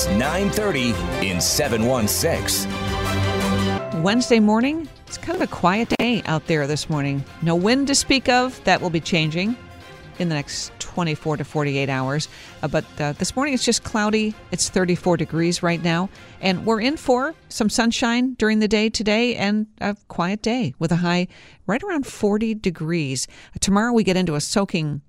It's 9:30 in 716. Wednesday morning, it's kind of a quiet day out there this morning. No wind to speak of. That will be changing in the next 24 to 48 hours. Uh, but uh, this morning it's just cloudy. It's 34 degrees right now. And we're in for some sunshine during the day today and a quiet day with a high right around 40 degrees. Tomorrow we get into a soaking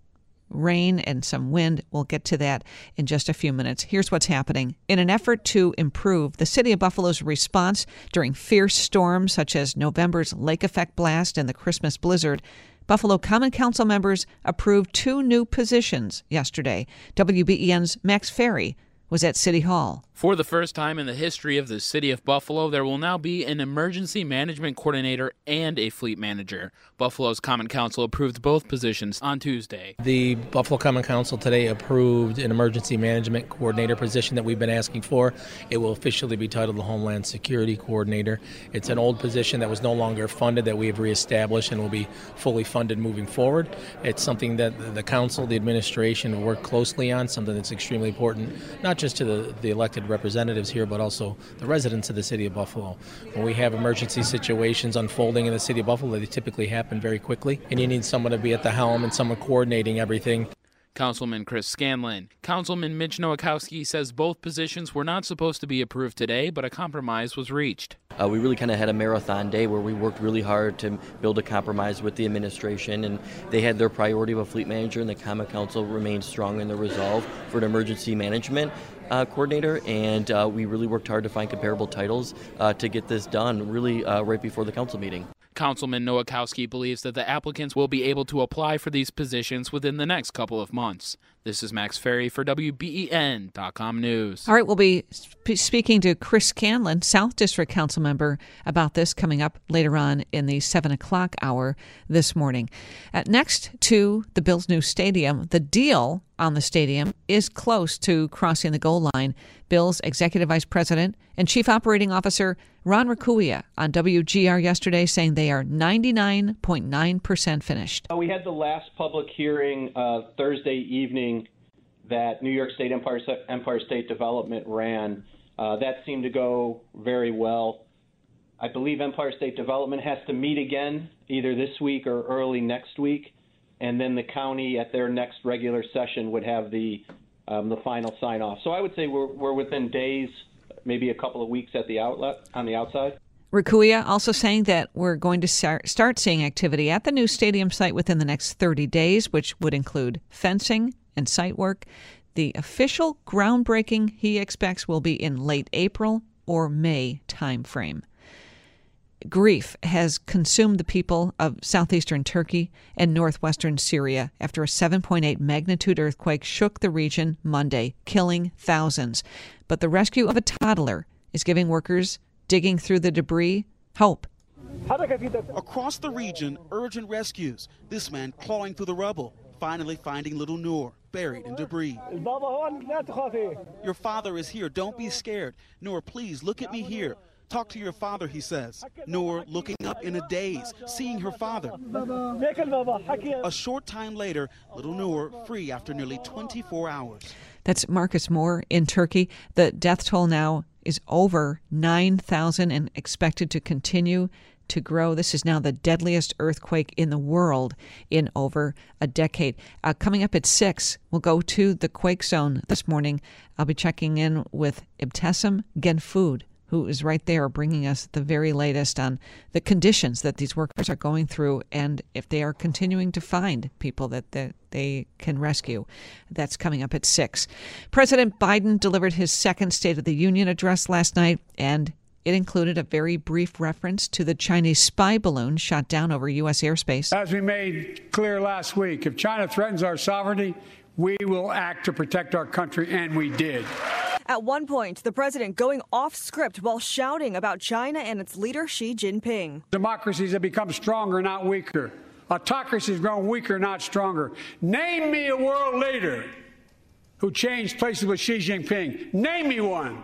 rain and some wind. We'll get to that in just a few minutes. Here's what's happening. In an effort to improve the city of Buffalo's response during fierce storms such as November's lake effect blast and the Christmas blizzard, Buffalo Common Council members approved two new positions yesterday. WBEN's Max Ferry was at City Hall. For the first time in the history of the city of Buffalo, there will now be an emergency management coordinator and a fleet manager. Buffalo's Common Council approved both positions on Tuesday. The Buffalo Common Council today approved an emergency management coordinator position that we've been asking for. It will officially be titled the Homeland Security Coordinator. It's an old position that was no longer funded that we have reestablished and will be fully funded moving forward. It's something that the council, the administration will work closely on, something that's extremely important, not just to the, the elected representatives here, but also the residents of the city of Buffalo. When we have emergency situations unfolding in the city of Buffalo, they typically happen very quickly, and you need someone to be at the helm and someone coordinating everything. Councilman Chris Scanlon. Councilman Mitch Nowakowski says both positions were not supposed to be approved today, but a compromise was reached. Uh, we really kind of had a marathon day where we worked really hard to build a compromise with the administration, and they had their priority of a fleet manager, and the Common Council remained strong in their resolve for an emergency management uh, coordinator, and uh, we really worked hard to find comparable titles uh, to get this done really uh, right before the council meeting. Councilman Nowakowski believes that the applicants will be able to apply for these positions within the next couple of months. This is Max Ferry for WBEN.com News. All right, we'll be sp- speaking to Chris Scanlon, South District Council member, about this coming up later on in the 7 o'clock hour this morning. At next to the Bills' new stadium, the deal on the stadium is close to crossing the goal line. Bills Executive Vice President and Chief Operating Officer Ron Raccuia on WGR yesterday saying they are 99.9% finished. Uh, we had the last public hearing uh, Thursday evening that New York State Empire, Empire State Development ran. Uh, that seemed to go very well. I believe Empire State Development has to meet again either this week or early next week, and then the county at their next regular session would have the um, the final sign off. So I would say we're, we're within days, maybe a couple of weeks at the outlet on the outside. Raccuia also saying that we're going to start seeing activity at the new stadium site within the next 30 days, which would include fencing and site work. The official groundbreaking he expects will be in late April or May timeframe. Grief has consumed the people of southeastern Turkey and northwestern Syria after a 7.8 magnitude earthquake shook the region Monday, killing thousands. But the rescue of a toddler is giving workers digging through the debris hope. Across the region, urgent rescues. This man clawing through the rubble, finally finding little Noor buried in debris. Your father is here. Don't be scared. Noor, please look at me here. Talk to your father, he says. Noor looking up in a daze, seeing her father. A short time later, little Noor free after nearly 24 hours. That's Marcus Moore in Turkey. The death toll now is over 9,000 and expected to continue to grow. This is now the deadliest earthquake in the world in over a decade. Uh, coming up at 6, we'll go to the quake zone this morning. I'll be checking in with Ibtissem Guenfoud who is right there bringing us the very latest on the conditions that these workers are going through and if they are continuing to find people that, that they can rescue. That's coming up at 6. President Biden delivered his second State of the Union address last night, and it included a very brief reference to the Chinese spy balloon shot down over U.S. airspace. As we made clear last week, if China threatens our sovereignty, we will act to protect our country, and we did. At one point, the president going off script while shouting about China and its leader Xi Jinping. Democracies have become stronger, not weaker. Autocracies have grown weaker, not stronger. Name me a world leader who changed places with Xi Jinping. Name me one.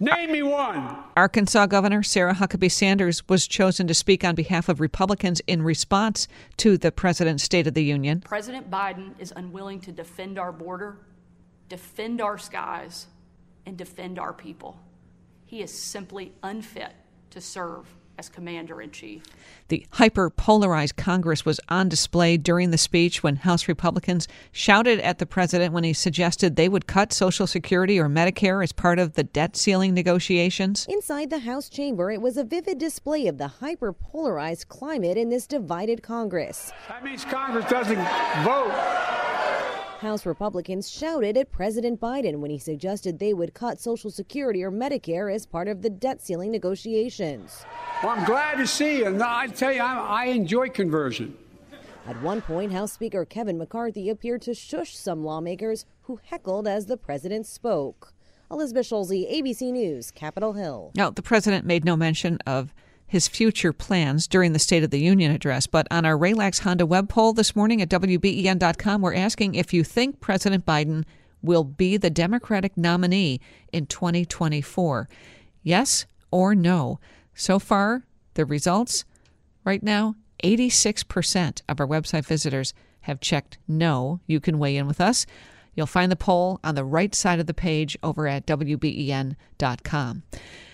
Name me one. Arkansas Governor Sarah Huckabee Sanders was chosen to speak on behalf of Republicans in response to the President's State of the Union. President Biden is unwilling to defend our border, defend our skies, and defend our people. He is simply unfit to serve as commander in chief. The hyper polarized Congress was on display during the speech when House Republicans shouted at the president when he suggested they would cut Social Security or Medicare as part of the debt ceiling negotiations. Inside the House chamber, it was a vivid display of the hyper polarized climate in this divided Congress. That means Congress doesn't vote. House Republicans shouted at President Biden when he suggested they would cut Social Security or Medicare as part of the debt ceiling negotiations. Well, I'm glad to see you. No, I tell you, I, I enjoy conversion. At one point, House Speaker Kevin McCarthy appeared to shush some lawmakers who heckled as the president spoke. Elizabeth Schulze, ABC News, Capitol Hill. Now, the president made no mention of his future plans during the State of the Union address. But on our Raylax Honda web poll this morning at WBEN.com, we're asking if you think President Biden will be the Democratic nominee in 2024. Yes or no? So far, the results right now 86% of our website visitors have checked no. You can weigh in with us. You'll find the poll on the right side of the page over at WBEN.com.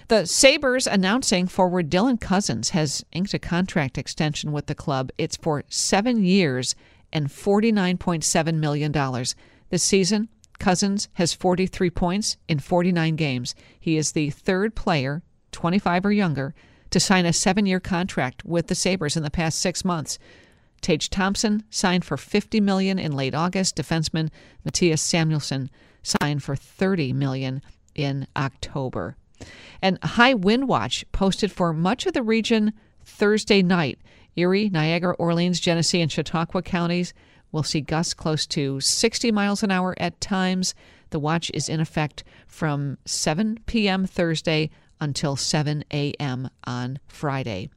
The Sabres announcing forward Dylan Cozens has inked a contract extension with the club. It's for seven years and $49.7 million. This season, Cozens has 43 points in 49 games. He is the third player, 25 or younger, to sign a seven year contract with the Sabres in the past six months. Tage Thompson signed for 50 million in late August. Defenseman Mattias Samuelsson signed for 30 million in October. And high wind watch posted for much of the region Thursday night. Erie, Niagara, Orleans, Genesee, and Chautauqua counties will see gusts close to 60 miles an hour at times. The watch is in effect from 7 p.m. Thursday until 7 a.m. on Friday.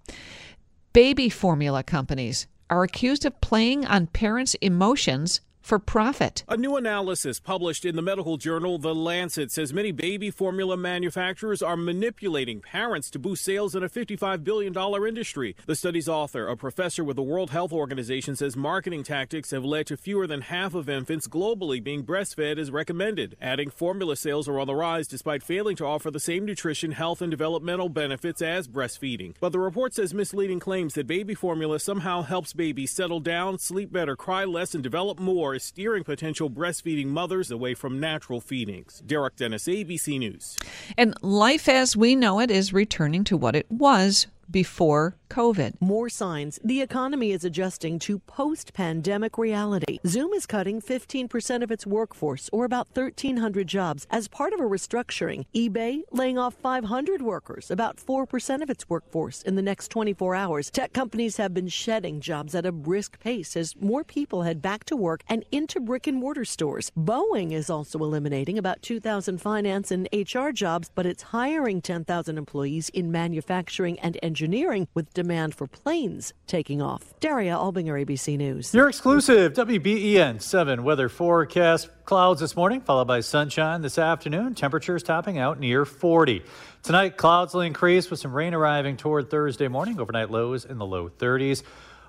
Baby formula companies are accused of playing on parents' emotions for profit. A new analysis published in the medical journal The Lancet says many baby formula manufacturers are manipulating parents to boost sales in a $55 billion industry. The study's author, a professor with the World Health Organization, says marketing tactics have led to fewer than half of infants globally being breastfed as recommended. Adding formula sales are on the rise despite failing to offer the same nutrition, health, and developmental benefits as breastfeeding. But the report says misleading claims that baby formula somehow helps babies settle down, sleep better, cry less, and develop more is steering potential breastfeeding mothers away from natural feedings. Derek Dennis, ABC News. And life as we know it is returning to what it was before COVID. More signs the economy is adjusting to post pandemic reality. Zoom is cutting 15% of its workforce, or about 1,300 jobs, as part of a restructuring. eBay laying off 500 workers, about 4% of its workforce, in the next 24 hours. Tech companies have been shedding jobs at a brisk pace as more people head back to work and into brick and mortar stores. Boeing is also eliminating about 2,000 finance and HR jobs, but it's hiring 10,000 employees in manufacturing and engineering with demand for planes taking off. Daria Albinger, ABC News. Your exclusive WBEN 7 weather forecast. Clouds this morning, followed by sunshine this afternoon. Temperatures topping out near 40. Tonight, clouds will increase with some rain arriving toward Thursday morning. Overnight lows in the low 30s.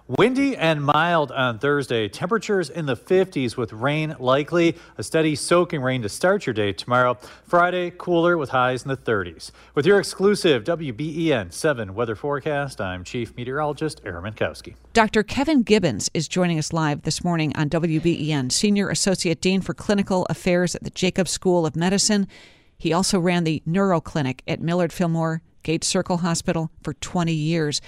Windy and mild on Thursday. Temperatures in the 50s with rain likely. A steady soaking rain to start your day tomorrow. Friday, cooler with highs in the 30s. With your exclusive WBEN 7 weather forecast, I'm Chief Meteorologist Aaron Mentkowski. Dr. Kevin Gibbons is joining us live this morning on WBEN, Senior Associate Dean for Clinical Affairs at the Jacobs School of Medicine. He also ran the Neuro Clinic at Millard Fillmore Gates Circle Hospital for 20 years.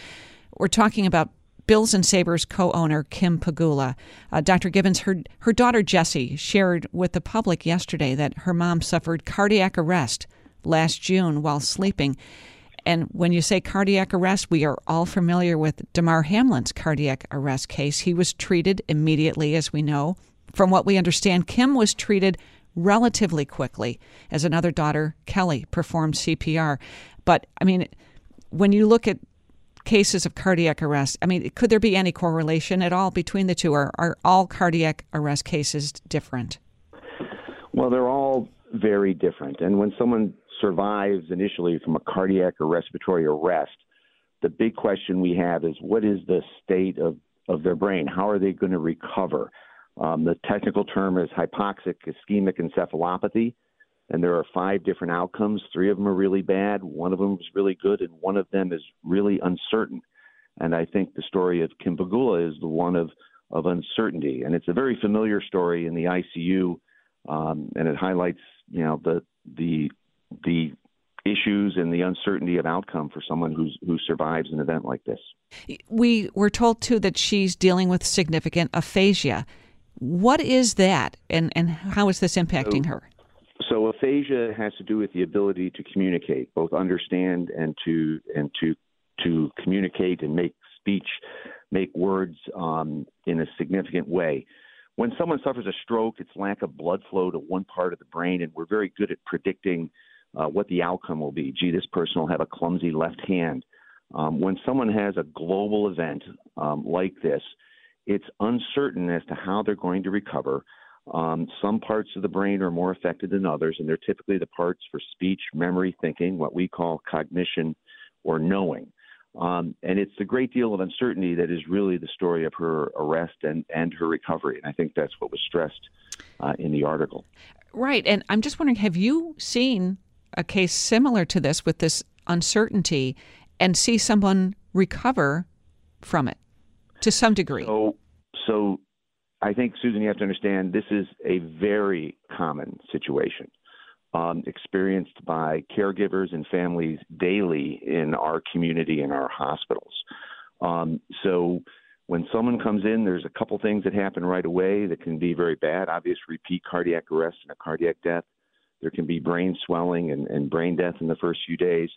We're talking about Bills and Sabres co-owner Kim Pegula. Uh, Dr. Gibbons, her her daughter Jessie shared with the public yesterday that her mom suffered cardiac arrest last June while sleeping. And when you say cardiac arrest, we are all familiar with Damar Hamlin's cardiac arrest case. He was treated immediately, as we know. From what we understand, Kim was treated relatively quickly as another daughter, Kelly, performed CPR. But I mean, when you look at cases of cardiac arrest. I mean, could there be any correlation at all between the two? Or are all cardiac arrest cases different? Well, they're all very different. And when someone survives initially from a cardiac or respiratory arrest, the big question we have is what is the state of, of their brain? How are they going to recover? Um, the technical term is hypoxic ischemic encephalopathy and there are five different outcomes. Three of them are really bad, one of them is really good, and one of them is really uncertain. And I think the story of Kim Pegula is the one of of uncertainty, and it's a very familiar story in the ICU, um, and it highlights you know the the the issues and the uncertainty of outcome for someone who's who survives an event like this. We were told too that she's dealing with significant aphasia. What is that, and and how is this impacting so, her? So aphasia has to do with the ability to communicate, both understand and to and to to communicate and make speech, make words um, in a significant way. When someone suffers a stroke, it's lack of blood flow to one part of the brain, and we're very good at predicting uh, what the outcome will be. Gee, this person will have a clumsy left hand. Um, when someone has a global event um, like this, it's uncertain as to how they're going to recover. Um, some parts of the brain are more affected than others, and they're typically the parts for speech, memory, thinking, what we call cognition or knowing. Um, and it's a great deal of uncertainty that is really the story of her arrest and, and her recovery. And I think that's what was stressed uh, in the article. Right. And I'm just wondering have you seen a case similar to this with this uncertainty and see someone recover from it to some degree? So, so I think, Susan, you have to understand this is a very common situation um, experienced by caregivers and families daily in our community and our hospitals. Um, so when someone comes in, there's a couple things that happen right away that can be very bad. Obvious repeat cardiac arrest and a cardiac death. There can be brain swelling and, and brain death in the first few days.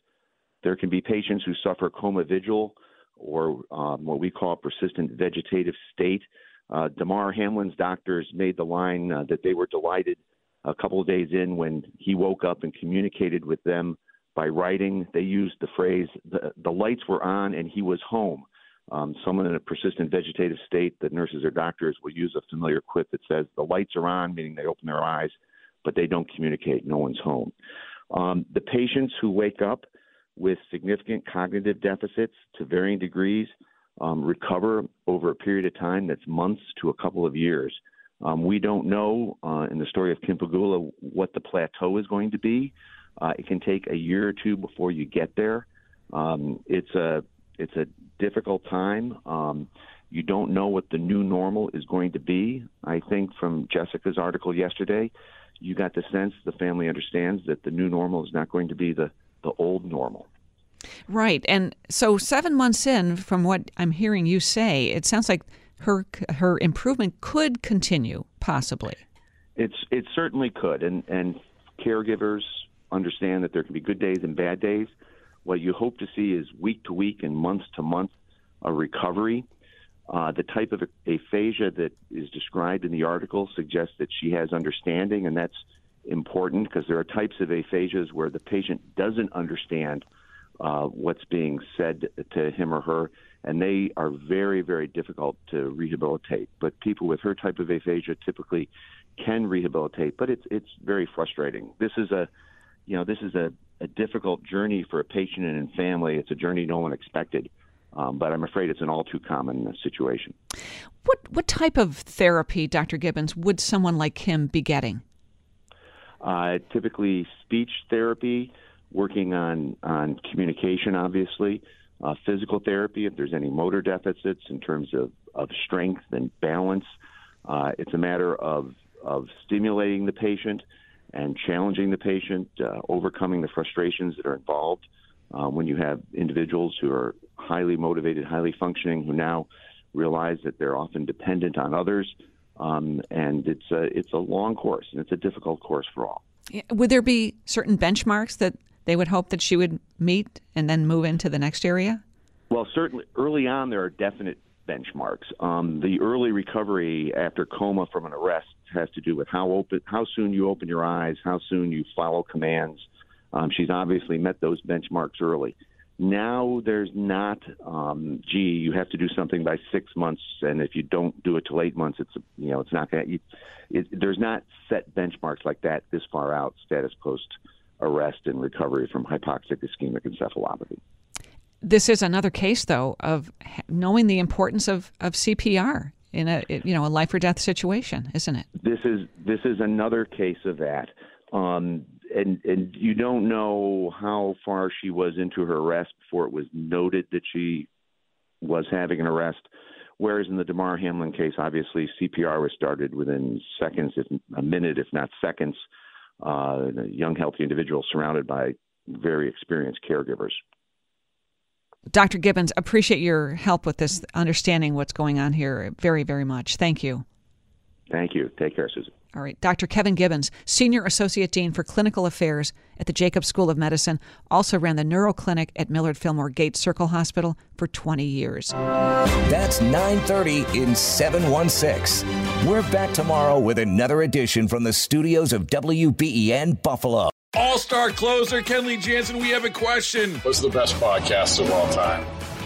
There can be patients who suffer coma vigil or um, what we call persistent vegetative state uh, Damar Hamlin's doctors made the line uh, that they were delighted a couple of days in when he woke up and communicated with them by writing. They used the phrase, the, the lights were on and he was home. Um, someone in a persistent vegetative state, the nurses or doctors will use a familiar quip that says, the lights are on, meaning they open their eyes, but they don't communicate. No one's home. Um, the patients who wake up with significant cognitive deficits to varying degrees, um, recover over a period of time that's months to a couple of years. Um, we don't know uh, in the story of Kim Pegula what the plateau is going to be. Uh, it can take a year or two before you get there. Um, it's a it's a difficult time. Um, you don't know what the new normal is going to be. I think from Jessica's article yesterday, you got the sense the family understands that the new normal is not going to be the the old normal. Right. And so 7 months in from what I'm hearing you say, it sounds like her her improvement could continue possibly. It's it certainly could and and caregivers understand that there can be good days and bad days. What you hope to see is week to week and month to month a recovery. Uh, the type of aphasia that is described in the article suggests that she has understanding, and that's important because there are types of aphasias where the patient doesn't understand uh, what's being said to him or her, and they are very, very difficult to rehabilitate. But people with her type of aphasia typically can rehabilitate, but it's it's very frustrating. This is a, you know, this is a, a difficult journey for a patient and family. It's a journey no one expected. Um, but I'm afraid it's an all too common situation. What what type of therapy, Dr. Gibbons, would someone like him be getting? Uh, typically, speech therapy, working on on communication, obviously, uh, physical therapy if there's any motor deficits in terms of, of strength and balance. Uh, it's a matter of of stimulating the patient and challenging the patient, uh, overcoming the frustrations that are involved uh, when you have individuals who are highly motivated, highly functioning, who now realize that they're often dependent on others. Um, and it's a, it's a long course, and it's a difficult course for all. Would there be certain benchmarks that they would hope that she would meet and then move into the next area? Well, certainly early on, there are definite benchmarks. Um, the early recovery after coma from an arrest has to do with how open, how soon you open your eyes, how soon you follow commands. Um, she's obviously met those benchmarks early. Now there's not, um, gee, you have to do something by six months, and if you don't do it till eight months, it's you know it's not going. It, there's not set benchmarks like that this far out. Status post arrest and recovery from hypoxic ischemic encephalopathy. This is another case, though, of knowing the importance of, of CPR in a you know a life or death situation, isn't it? This is this is another case of that. Um, and and you don't know how far she was into her arrest before it was noted that she was having an arrest. Whereas in the Damar Hamlin case, obviously CPR was started within seconds, if a minute, if not seconds. Uh, young, healthy individuals surrounded by very experienced caregivers. Dr. Gibbons, appreciate your help with this, understanding what's going on here very, very much. Thank you. Thank you. Take care, Susan. All right. Dr. Kevin Gibbons, Senior Associate Dean for Clinical Affairs at the Jacobs School of Medicine, also ran the Neuro Clinic at Millard Fillmore Gates Circle Hospital for 20 years. That's 9:30 in 716. We're back tomorrow with another edition from the studios of WBEN Buffalo. All-star closer Kenley Jansen, we have a question. What's the best podcast of all time?